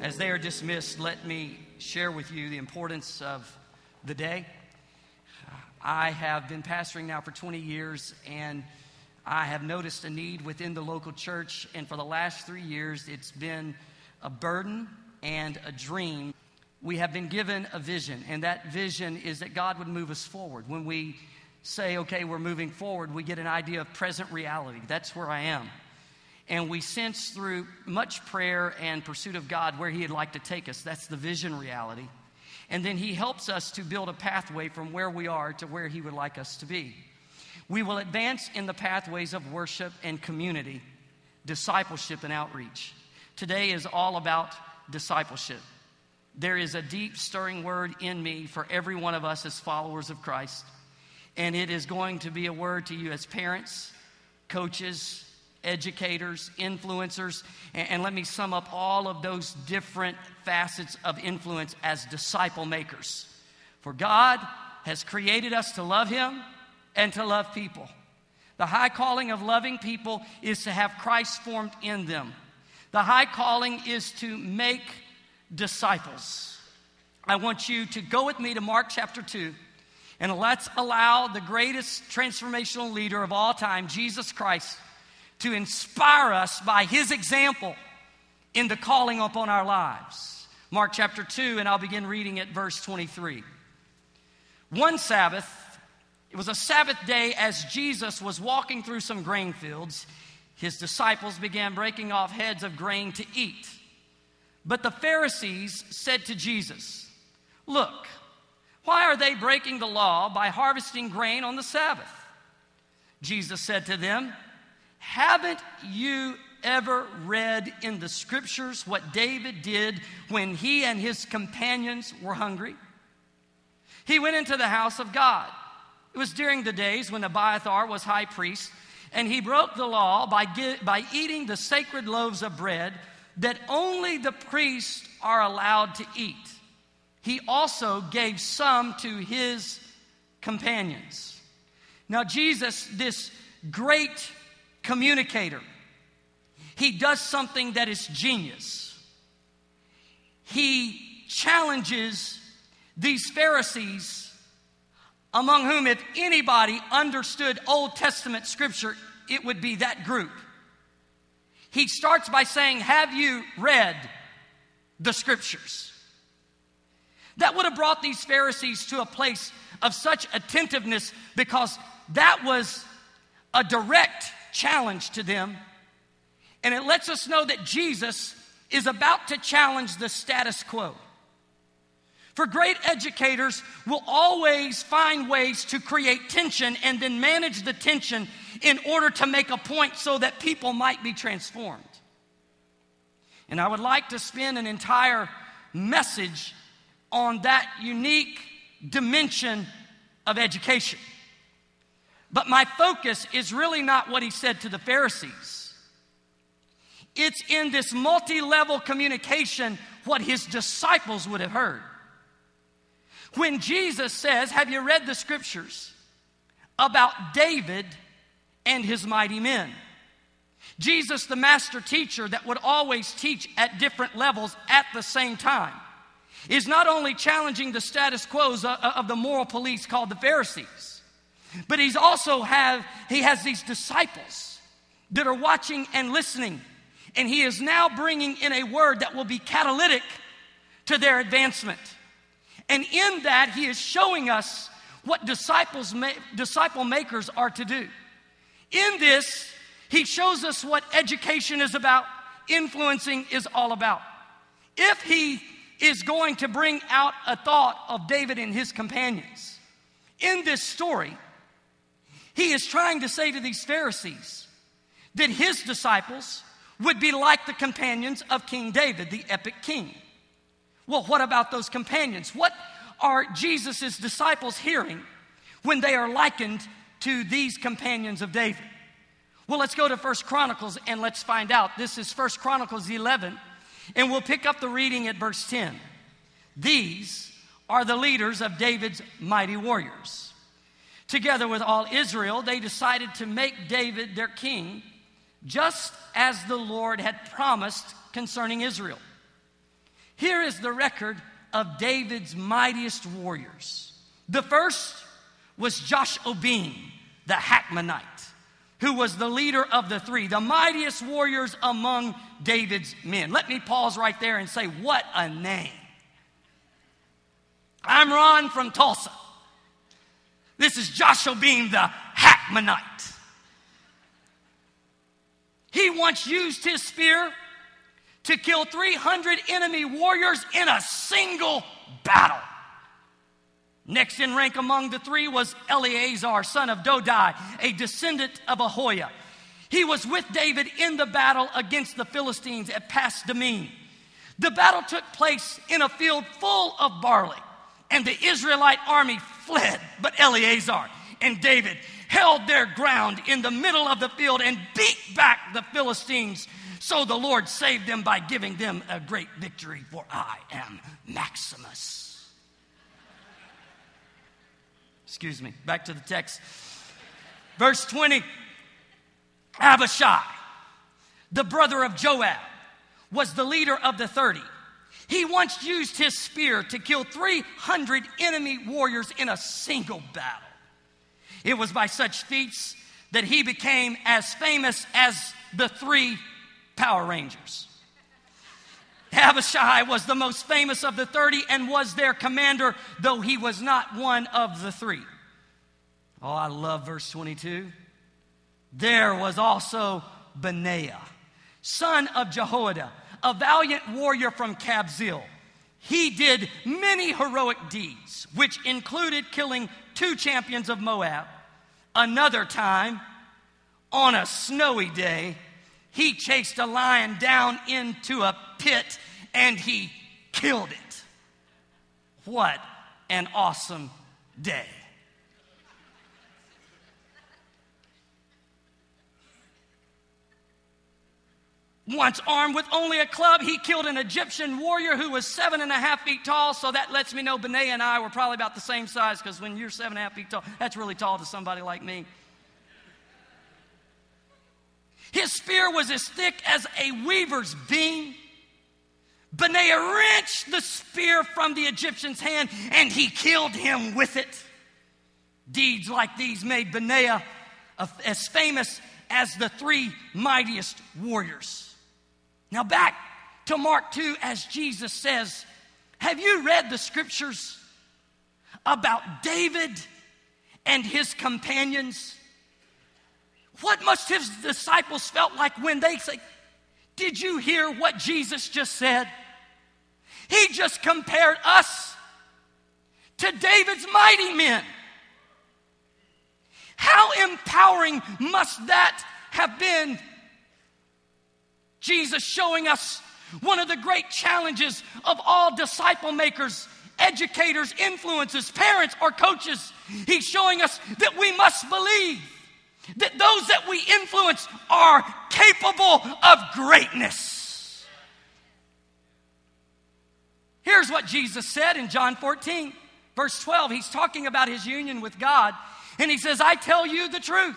As they are dismissed, let me share with you the importance of the day. I have been pastoring now for 20 years, and I have noticed a need within the local church. And for the last three years, it's been a burden and a dream. We have been given a vision, and that vision is that God would move us forward. When we say, okay, we're moving forward, we get an idea of present reality. That's where I am. And we sense through much prayer and pursuit of God where He'd like to take us. That's the vision reality. And then He helps us to build a pathway from where we are to where He would like us to be. We will advance in the pathways of worship and community, discipleship and outreach. Today is all about discipleship. There is a deep, stirring word in me for every one of us as followers of Christ. And it is going to be a word to you as parents, coaches, educators, influencers, and, and, let me sum up all of those different facets of influence as disciple makers. For God has created us to love Him and to love people. The high calling of loving people is to have Christ formed in them. The high calling is to make disciples. I want you to go with me to Mark chapter 2. And let's allow the greatest transformational leader of all time, Jesus Christ, to inspire us by his example in the calling upon our lives. Mark chapter 2, and I'll begin reading at verse 23. One Sabbath, it was a Sabbath day as Jesus was walking through some grain fields. His disciples began breaking off heads of grain to eat. But the Pharisees said to Jesus, Look, why are they breaking the law by harvesting grain on the Sabbath? Jesus said to them, Haven't you ever read in the scriptures what David did when he and his companions were hungry? He went into the house of God. It was during the days when Abiathar was high priest, and he broke the law by, by eating the sacred loaves of bread that only the priests are allowed to eat. He also gave some to his companions. Now, Jesus, this great communicator, he does something that is genius. He challenges these Pharisees, among whom, if anybody understood Old Testament scripture, it would be that group. He starts by saying, Have you read the scriptures? That would have brought these Pharisees to a place of such attentiveness because that was a direct challenge to them. And it lets us know that Jesus is about to challenge the status quo. For great educators will always find ways to create tension and then manage the tension in order to make a point so that people might be transformed. And I would like to spend an entire message on that unique dimension of education. But my focus is really not what he said to the Pharisees. It's in this multi level communication what his disciples would have heard. When Jesus says, Have you read the scriptures about David and his mighty men? Jesus, the master teacher that would always teach at different levels at the same time, is not only challenging the status quo of the moral police called the Pharisees, but he's also have he has these disciples that are watching and listening, and he is now bringing in a word that will be catalytic to their advancement. And in that, he is showing us what disciples disciple makers are to do. In this, he shows us what education is about, influencing is all about. If he is going to bring out a thought of David and his companions, in this story, he is trying to say to these Pharisees that his disciples would be like the companions of King David, the epic king. Well, what about those companions? What are Jesus' disciples hearing when they are likened to these companions of David? Well, let's go to First Chronicles and let's find out. This is First Chronicles 11, and we'll pick up the reading at verse 10. These are the leaders of David's mighty warriors. Together with all Israel, they decided to make David their king, just as the Lord had promised concerning Israel. Here is the record of David's mightiest warriors. The first was Jashobeam, the Hakmonite, who was the leader of the three, the mightiest warriors among David's men. Let me pause right there and say, what a name. I'm Ron from Tulsa. This is Jashobeam the Hakmonite. He once used his spear to kill 300 enemy warriors in a single battle. Next in rank among the three was Eleazar, son of Dodai, a descendant of Ahohiah. He was with David in the battle against the Philistines at Pas Dammim. The battle took place in a field full of barley, and the Israelite army fled. But Eleazar and David held their ground in the middle of the field and beat back the Philistines. So the Lord saved them by giving them a great victory, for I am Maximus. Excuse me, back to the text. Verse 20 Abishai, the brother of Joab, was the leader of the 30. He once used his spear to kill 300 enemy warriors in a single battle. It was by such feats that he became as famous as the three Power Rangers. Abishai was the most famous of the 30 and was their commander, though he was not one of the three. Oh, I love verse 22. There was also Benaiah, son of Jehoiada, a valiant warrior from Kabzeel. He did many heroic deeds, which included killing two champions of Moab. Another time, on a snowy day, he chased a lion down into a pit and he killed it. What an awesome day! Once armed with only a club, he killed an Egyptian warrior who was seven and a half feet tall. So that lets me know Benaiah and I were probably about the same size because when you're seven and a half feet tall, that's really tall to somebody like me. His spear was as thick as a weaver's beam. Benaiah wrenched the spear from the Egyptian's hand and he killed him with it. Deeds like these made Benaiah as famous as the three mightiest warriors. Now, back to Mark 2, as Jesus says, Have you read the scriptures about David and his companions? What must his disciples felt like when they say, Did you hear what Jesus just said? He just compared us to David's mighty men. How empowering must that have been Jesus showing us one of the great challenges of all disciple makers, educators, influencers, parents, or coaches. He's showing us that we must believe that those that we influence are capable of greatness. Here's what Jesus said in John 14, verse 12. He's talking about his union with God, and he says, I tell you the truth.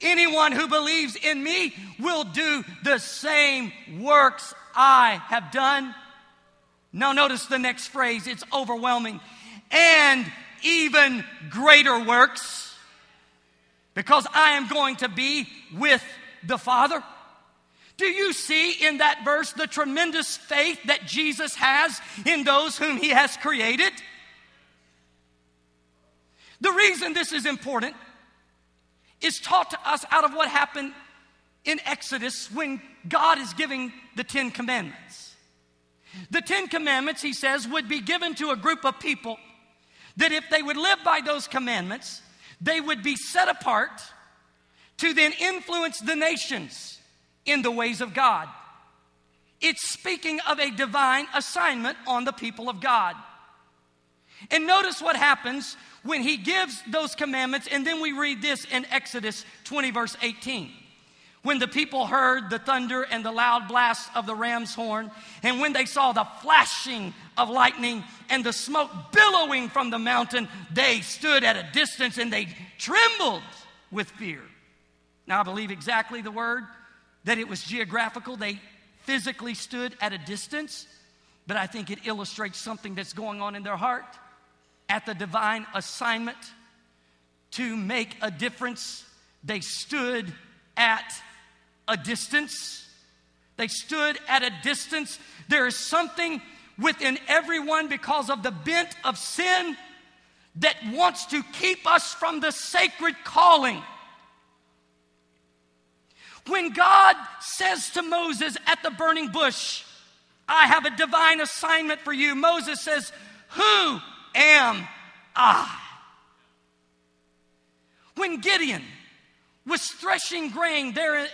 Anyone who believes in me will do the same works I have done. Now, notice the next phrase, it's overwhelming. And even greater works, because I am going to be with the Father. Do you see in that verse the tremendous faith that Jesus has in those whom he has created? The reason this is important is taught to us out of what happened in Exodus when God is giving the Ten Commandments. The Ten Commandments, he says, would be given to a group of people that if they would live by those commandments, they would be set apart to then influence the nations in the ways of God. It's speaking of a divine assignment on the people of God. And notice what happens when he gives those commandments, and then we read this in Exodus 20, verse 18. When the people heard the thunder and the loud blast of the ram's horn, and when they saw the flashing of lightning and the smoke billowing from the mountain, they stood at a distance and they trembled with fear. Now, I believe exactly the word that it was geographical. They physically stood at a distance but I think it illustrates something that's going on in their heart at the divine assignment to make a difference. They stood at a distance. They stood at a distance. There is something within everyone because of the bent of sin that wants to keep us from the sacred calling. When God says to Moses at the burning bush, I have a divine assignment for you, Moses says, Who am I? When Gideon was threshing grain there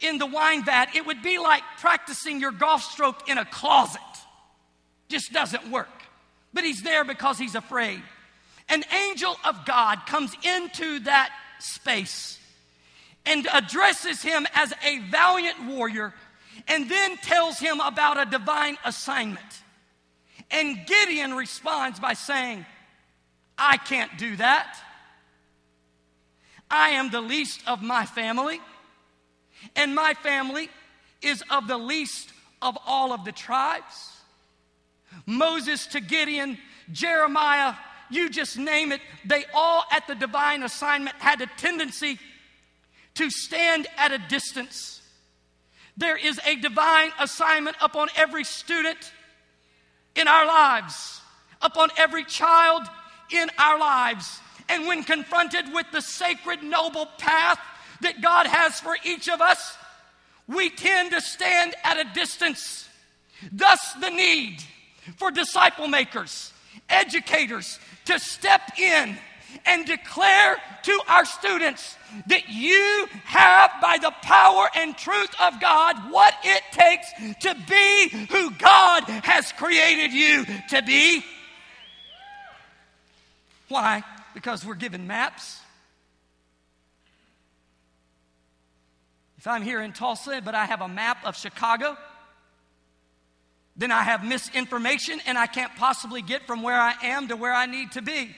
in the wine vat, it would be like practicing your golf stroke in a closet. Just doesn't work. But he's there because he's afraid. An angel of God comes into that space and addresses him as a valiant warrior and then tells him about a divine assignment. And Gideon responds by saying, I can't do that. I am the least of my family, and my family is of the least of all of the tribes. Moses to Gideon, Jeremiah, you just name it, they all at the divine assignment had a tendency to stand at a distance. There is a divine assignment upon every student in our lives, upon every child in our lives. And when confronted with the sacred, noble path that God has for each of us, we tend to stand at a distance. Thus, the need for disciple makers, educators to step in and declare to our students that you have, by the power and truth of God, what it takes to be who God has created you to be. Why? Because we're given maps. If I'm here in Tulsa, but I have a map of Chicago, then I have misinformation and I can't possibly get from where I am to where I need to be.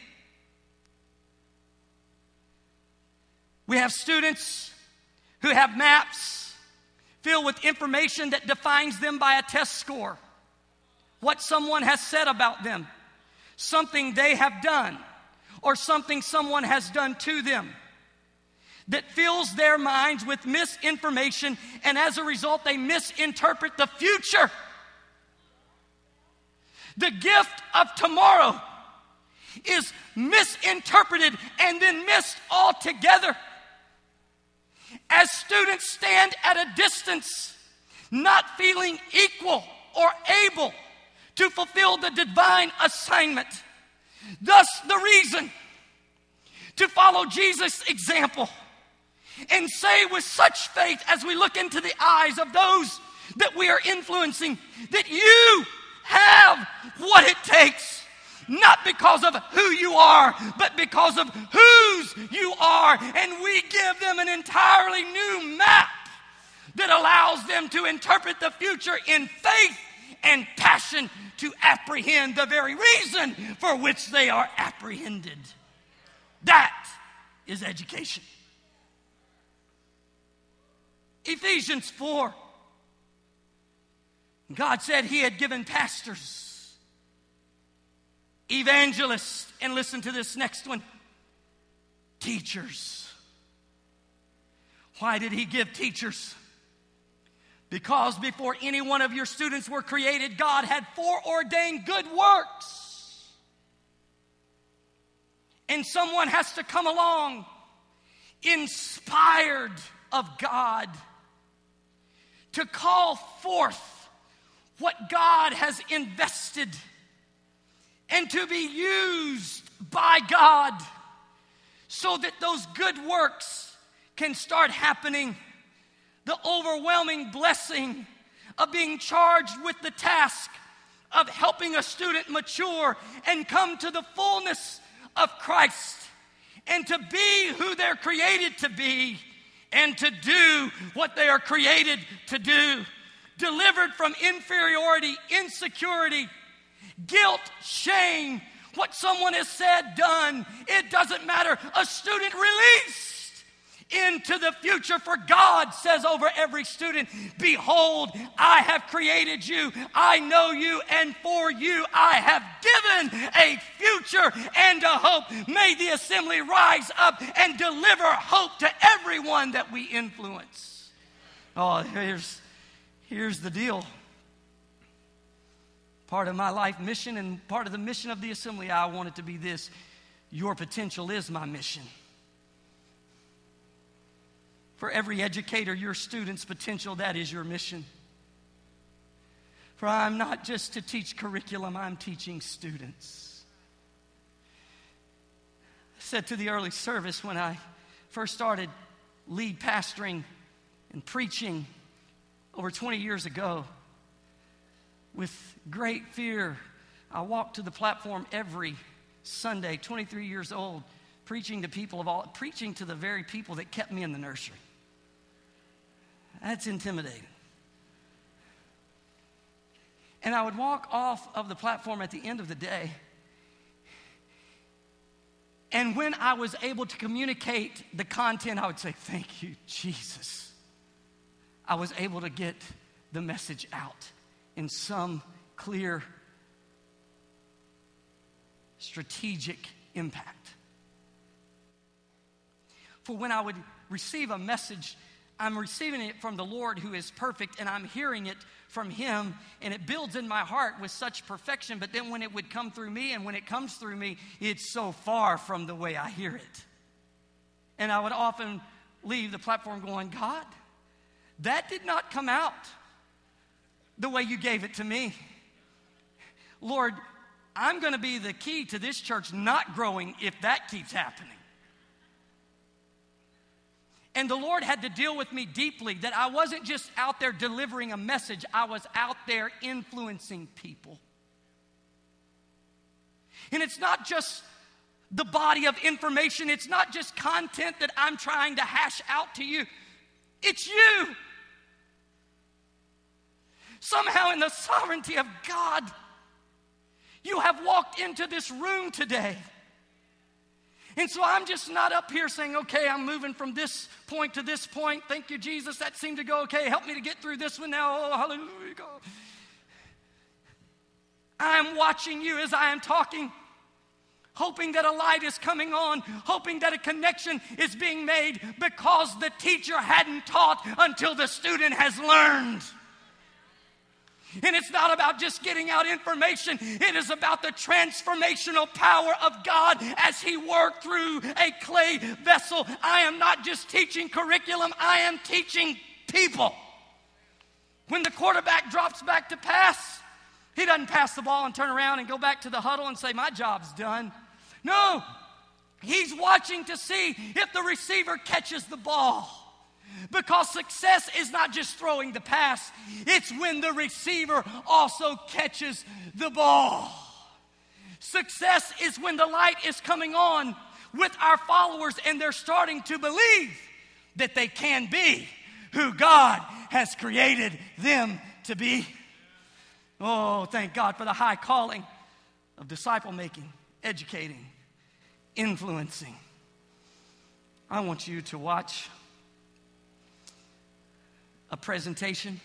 We have students who have maps filled with information that defines them by a test score, what someone has said about them, something they have done, or something someone has done to them that fills their minds with misinformation, and as a result, they misinterpret the future. The gift of tomorrow is misinterpreted and then missed altogether. As students stand at a distance, not feeling equal or able to fulfill the divine assignment. Thus, the reason to follow Jesus' example and say with such faith as we look into the eyes of those that we are influencing that you have what it takes. Not because of who you are, but because of whose you are. And we give them an entirely new map that allows them to interpret the future in faith and passion to apprehend the very reason for which they are apprehended. That is education. Ephesians 4 God said He had given pastors, evangelists, and listen to this next one teachers. Why did He give teachers? Because before any one of your students were created, God had foreordained good works. And someone has to come along, inspired of God, to call forth what God has invested and to be used by God so that those good works can start happening. The overwhelming blessing of being charged with the task of helping a student mature and come to the fullness of Christ and to be who they're created to be and to do what they are created to do delivered from inferiority, insecurity, guilt, shame, what someone has said, done. It doesn't matter. A student released into the future. For God says over every student, Behold, I have created you, I know you, and for you I have given a future and a hope. May the assembly rise up and deliver hope to everyone that we influence. Oh, here's, here's the deal. Part of my life mission and part of the mission of the assembly, I want it to be this your potential is my mission. For every educator, your student's potential, that is your mission. For I'm not just to teach curriculum, I'm teaching students. I said to the early service when I first started lead pastoring and preaching over 20 years ago, with great fear, I walked to the platform every Sunday, 23 years old, preaching to people of all, preaching to the very people that kept me in the nursery. That's intimidating. And I would walk off of the platform at the end of the day. And when I was able to communicate the content, I would say, Thank you, Jesus. I was able to get the message out in some clear, strategic impact. For when I would receive a message I'm receiving it from the Lord who is perfect, and I'm hearing it from Him, and it builds in my heart with such perfection. But then when it would come through me, and when it comes through me, it's so far from the way I hear it. And I would often leave the platform going, God, that did not come out the way you gave it to me. Lord, I'm going to be the key to this church not growing if that keeps happening. And the Lord had to deal with me deeply that I wasn't just out there delivering a message, I was out there influencing people. And it's not just the body of information, it's not just content that I'm trying to hash out to you, it's you. Somehow, in the sovereignty of God, you have walked into this room today. And so I'm just not up here saying, okay, I'm moving from this point to this point. Thank you, Jesus. That seemed to go okay. Help me to get through this one now. Oh, hallelujah. God. I'm watching you as I am talking, hoping that a light is coming on, hoping that a connection is being made because the teacher hadn't taught until the student has learned. And it's not about just getting out information, it is about the transformational power of God as He worked through a clay vessel. I am not just teaching curriculum, I am teaching people. When the quarterback drops back to pass, he doesn't pass the ball and turn around and go back to the huddle and say, My job's done. No, he's watching to see if the receiver catches the ball. Because success is not just throwing the pass, it's when the receiver also catches the ball. Success is when the light is coming on with our followers and they're starting to believe that they can be who God has created them to be. Oh, thank God for the high calling of disciple making, educating, influencing. I want you to watch a presentation,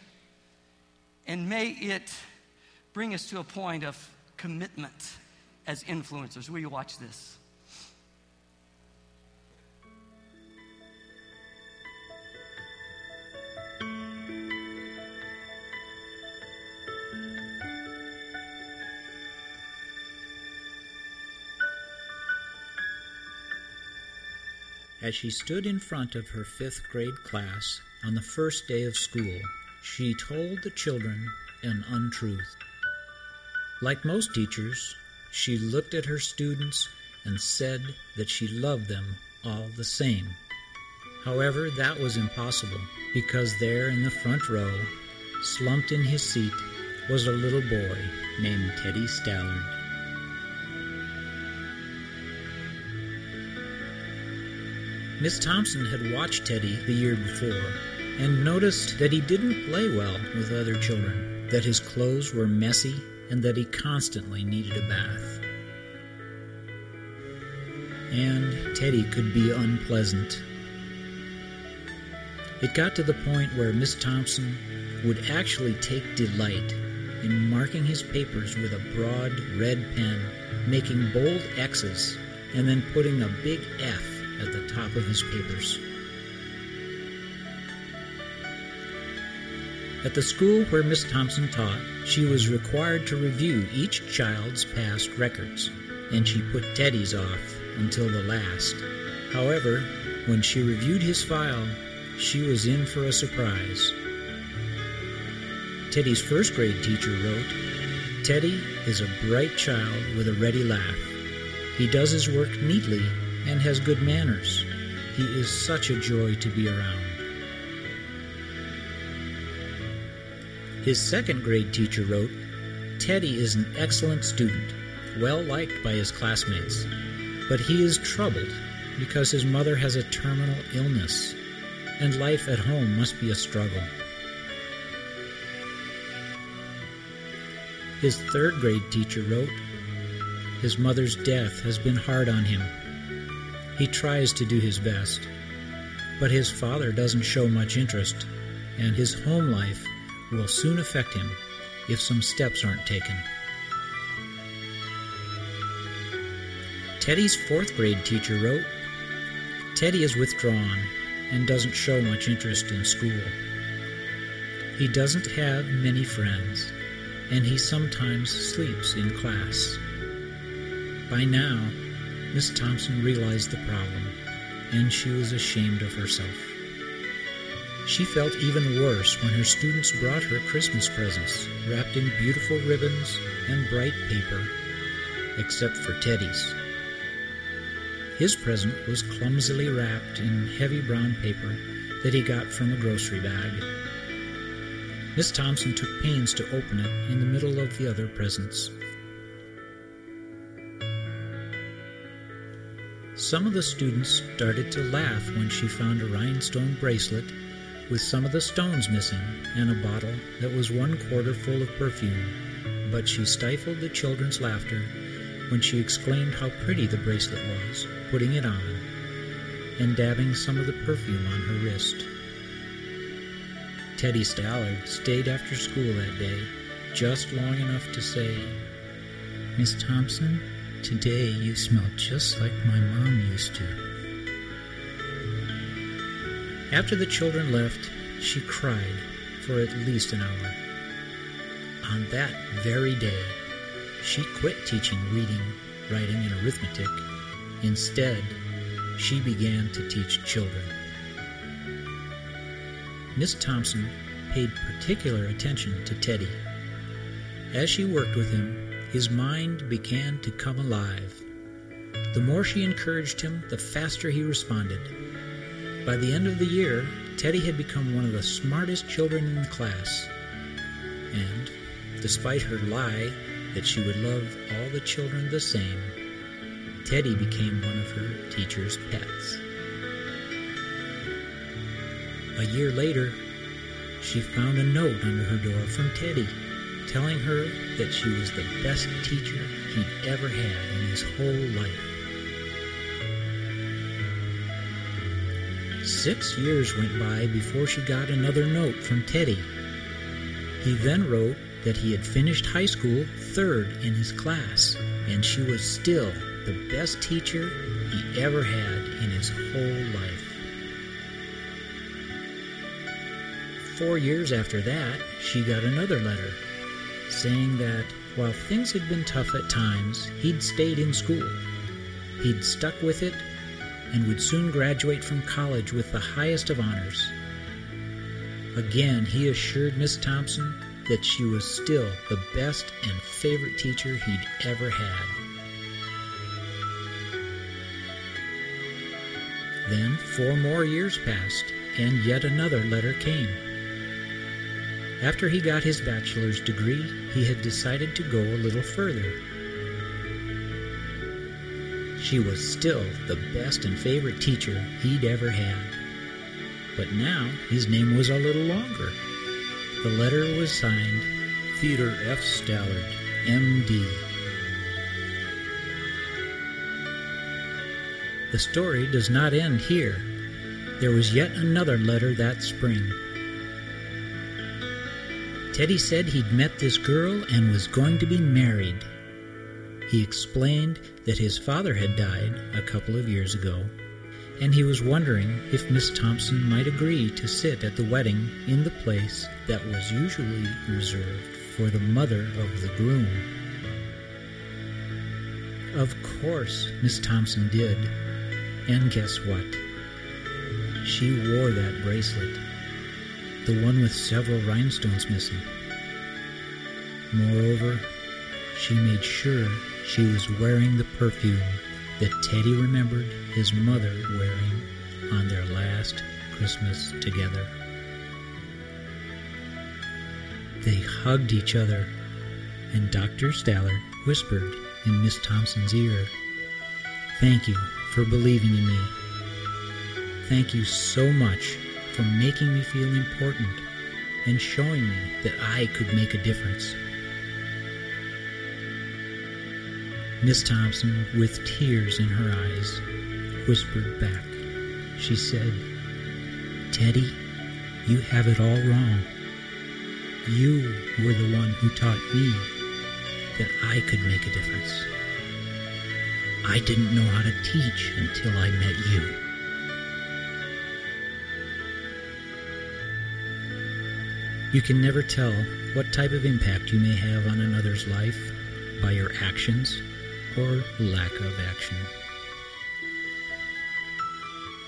and may it bring us to a point of commitment as influencers. Will you watch this? As she stood in front of her fifth grade class, on the first day of school, she told the children an untruth. Like most teachers, she looked at her students and said that she loved them all the same. However, that was impossible because there in the front row, slumped in his seat, was a little boy named Teddy Stallard. Miss Thompson had watched Teddy the year before and noticed that he didn't play well with other children, that his clothes were messy, and that he constantly needed a bath. And Teddy could be unpleasant. It got to the point where Miss Thompson would actually take delight in marking his papers with a broad red pen, making bold X's, and then putting a big F at the top of his papers. At the school where Miss Thompson taught, she was required to review each child's past records, and she put Teddy's off until the last. However, when she reviewed his file, she was in for a surprise. Teddy's first grade teacher wrote, Teddy is a bright child with a ready laugh. He does his work neatly and has good manners. He is such a joy to be around. His second grade teacher wrote, Teddy is an excellent student, well liked by his classmates, but he is troubled because his mother has a terminal illness, and life at home must be a struggle. His third grade teacher wrote, His mother's death has been hard on him. He tries to do his best, but his father doesn't show much interest, and his home life will soon affect him if some steps aren't taken. Teddy's fourth grade teacher wrote, Teddy is withdrawn and doesn't show much interest in school. He doesn't have many friends, and he sometimes sleeps in class. By now, Miss Thompson realized the problem, and she was ashamed of herself. She felt even worse when her students brought her Christmas presents wrapped in beautiful ribbons and bright paper, except for Teddy's. His present was clumsily wrapped in heavy brown paper that he got from a grocery bag. Miss Thompson took pains to open it in the middle of the other presents. Some of the students started to laugh when she found a rhinestone bracelet with some of the stones missing, and a bottle that was one quarter full of perfume. But she stifled the children's laughter when she exclaimed how pretty the bracelet was, putting it on, and dabbing some of the perfume on her wrist. Teddy Stallard stayed after school that day, just long enough to say, Miss Thompson, today you smell just like my mom used to. After the children left, she cried for at least an hour. On that very day, she quit teaching reading, writing, and arithmetic. Instead, she began to teach children. Miss Thompson paid particular attention to Teddy. As she worked with him, his mind began to come alive. The more she encouraged him, the faster he responded. By the end of the year, Teddy had become one of the smartest children in the class. And, despite her lie that she would love all the children the same, Teddy became one of her teacher's pets. A year later, she found a note under her door from Teddy telling her that she was the best teacher he'd ever had in his whole life. Six years went by before she got another note from Teddy. He then wrote that he had finished high school third in his class, and she was still the best teacher he ever had in his whole life. Four years after that, she got another letter saying that while things had been tough at times, he'd stayed in school. He'd stuck with it and would soon graduate from college with the highest of honors. Again, he assured Miss Thompson that she was still the best and favorite teacher he'd ever had. Then four more years passed, and yet another letter came. After he got his bachelor's degree, he had decided to go a little further she was still the best and favorite teacher he'd ever had. But now his name was a little longer. The letter was signed Theodore F. Stallard, M.D. The story does not end here. there was yet another letter that spring. Teddy said he'd met this girl and was going to be married. He explained that his father had died a couple of years ago, and he was wondering if Miss Thompson might agree to sit at the wedding in the place that was usually reserved for the mother of the groom. Of course, Miss Thompson did. And guess what? She wore that bracelet the one with several rhinestones missing. Moreover, she made sure she was wearing the perfume that Teddy remembered his mother wearing on their last Christmas together. They hugged each other, and Dr. Stallard whispered in Miss Thompson's ear, Thank you for believing in me. Thank you so much for making me feel important and showing me that I could make a difference. Miss Thompson, with tears in her eyes, whispered back. She said, Teddy, you have it all wrong. You were the one who taught me that I could make a difference. I didn't know how to teach until I met you. You can never tell what type of impact you may have on another's life by your actions or lack of action.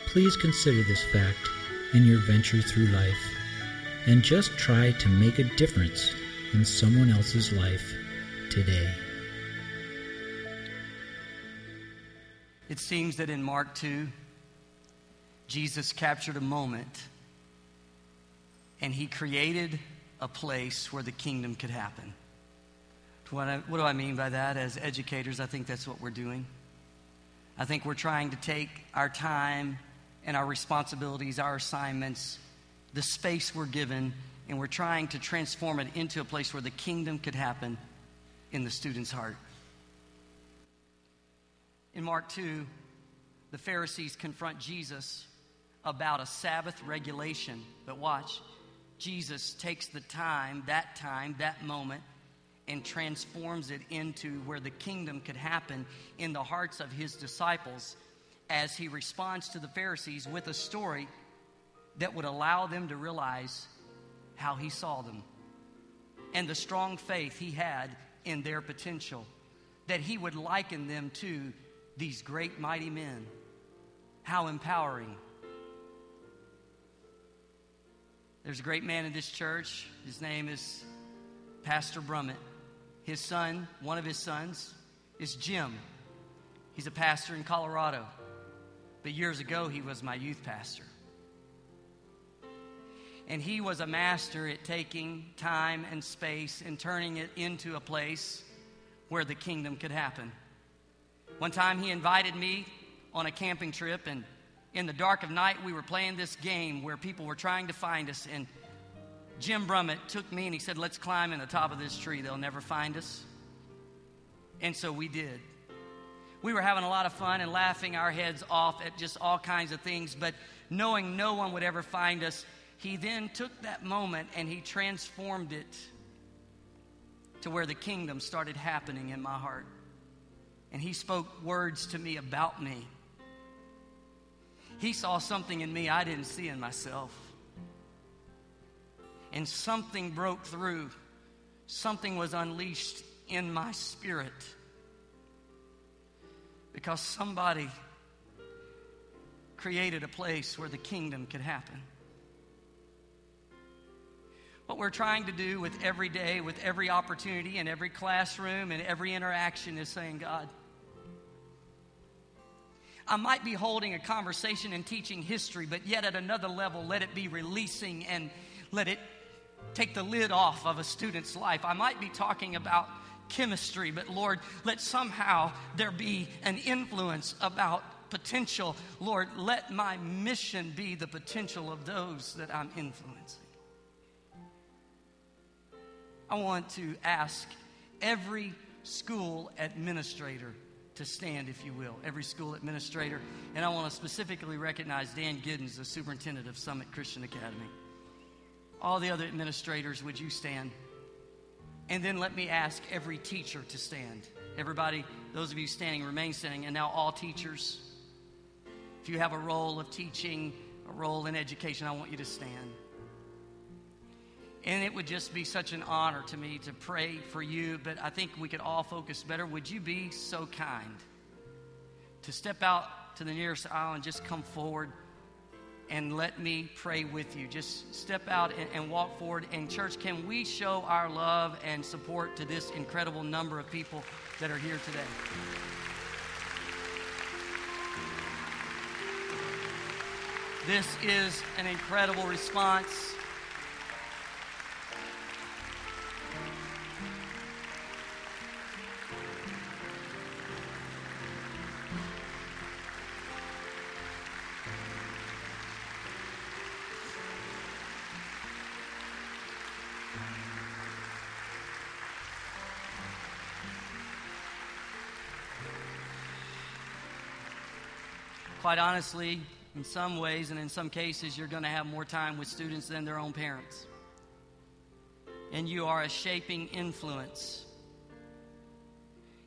Please consider this fact in your venture through life and just try to make a difference in someone else's life today. It seems that in Mark 2, Jesus captured a moment and he created a place where the kingdom could happen. What, I, what do I mean by that? As educators, I think that's what we're doing. I think we're trying to take our time and our responsibilities, our assignments, the space we're given, and we're trying to transform it into a place where the kingdom could happen in the student's heart. In Mark 2, the Pharisees confront Jesus about a Sabbath regulation. But watch, Jesus takes the time, that time, that moment, and transforms it into where the kingdom could happen in the hearts of his disciples as he responds to the Pharisees with a story that would allow them to realize how he saw them and the strong faith he had in their potential, that he would liken them to these great, mighty men. How empowering There's a great man in this church. His name is Pastor Brummett. His son, one of his sons, is Jim. He's a pastor in Colorado. But years ago, he was my youth pastor. And he was a master at taking time and space and turning it into a place where the kingdom could happen. One time, he invited me on a camping trip, and in the dark of night, we were playing this game where people were trying to find us. And Jim Brummett took me and he said, Let's climb in the top of this tree. They'll never find us. And so we did. We were having a lot of fun and laughing our heads off at just all kinds of things, but knowing no one would ever find us, he then took that moment and he transformed it to where the kingdom started happening in my heart. And he spoke words to me about me he saw something in me I didn't see in myself. And something broke through, something was unleashed in my spirit because somebody created a place where the kingdom could happen. What we're trying to do with every day, with every opportunity, in every classroom, and every interaction is saying, God, I might be holding a conversation and teaching history, but yet at another level, let it be releasing and let it take the lid off of a student's life. I might be talking about chemistry, but Lord, let somehow there be an influence about potential. Lord, let my mission be the potential of those that I'm influencing. I want to ask every school administrator to stand, if you will, every school administrator. And I want to specifically recognize Dan Giddens, the superintendent of Summit Christian Academy. All the other administrators, would you stand? And then let me ask every teacher to stand. Everybody, those of you standing, remain standing. And now, all teachers, if you have a role of teaching, a role in education, I want you to stand. And it would just be such an honor to me to pray for you, but I think we could all focus better. Would you be so kind to step out to the nearest aisle and just come forward and let me pray with you? Just step out and, and walk forward. And, church, can we show our love and support to this incredible number of people that are here today? This is an incredible response. Quite honestly, in some ways and in some cases, you're going to have more time with students than their own parents. And you are a shaping influence.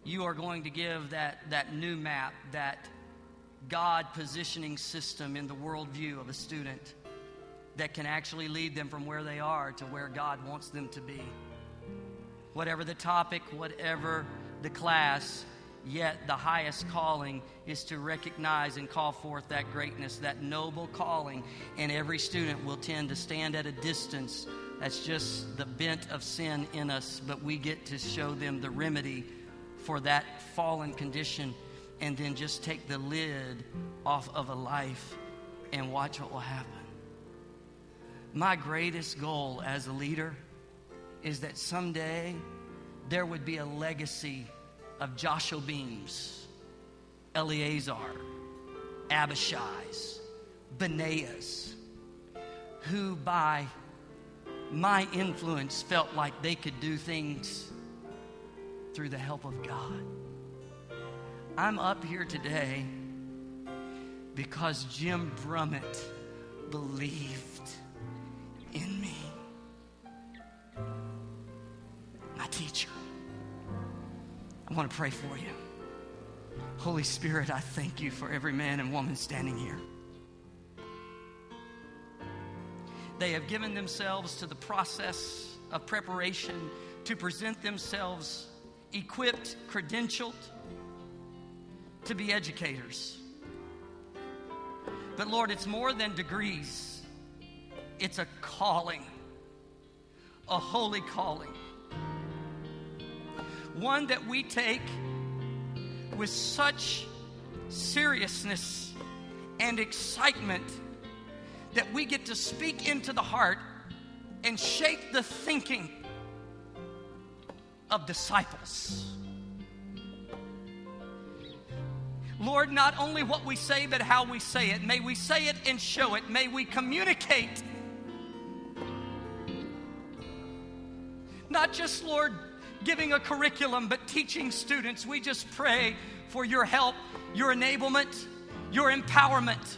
You are going to give that, that new map, that God positioning system in the worldview of a student that can actually lead them from where they are to where God wants them to be. Whatever the topic, whatever the class, Yet the highest calling is to recognize and call forth that greatness, that noble calling. And every student will tend to stand at a distance. That's just the bent of sin in us, but we get to show them the remedy for that fallen condition and then just take the lid off of a life and watch what will happen. My greatest goal as a leader is that someday there would be a legacy of Jashobeams, Eleazar, Abishai's, Benaiah's, who by my influence felt like they could do things through the help of God. I'm up here today because Jim Brummett believed in me. My teacher. I want to pray for you. Holy Spirit, I thank you for every man and woman standing here. They have given themselves to the process of preparation to present themselves equipped, credentialed to be educators. But Lord, it's more than degrees, it's a calling, a holy calling one that we take with such seriousness and excitement that we get to speak into the heart and shape the thinking of disciples. Lord, not only what we say, but how we say it. May we say it and show it. May we communicate. Not just, Lord, giving a curriculum, but teaching students. We just pray for your help, your enablement, your empowerment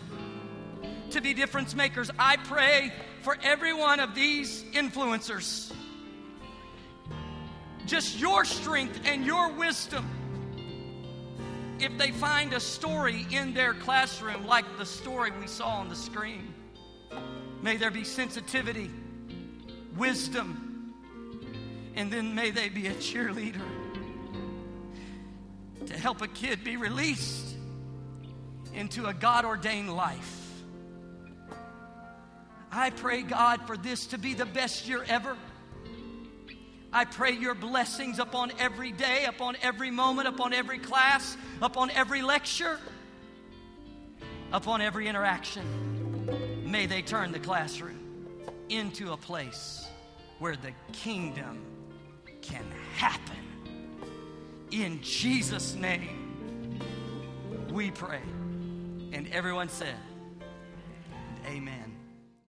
to be difference makers. I pray for every one of these influencers. Just your strength and your wisdom. If they find a story in their classroom, like the story we saw on the screen, may there be sensitivity, wisdom, and then may they be a cheerleader to help a kid be released into a God ordained life. I pray, God, for this to be the best year ever. I pray your blessings upon every day, upon every moment, upon every class, upon every lecture, upon every interaction. May they turn the classroom into a place where the kingdom can happen. In Jesus' name, we pray. And everyone said, Amen.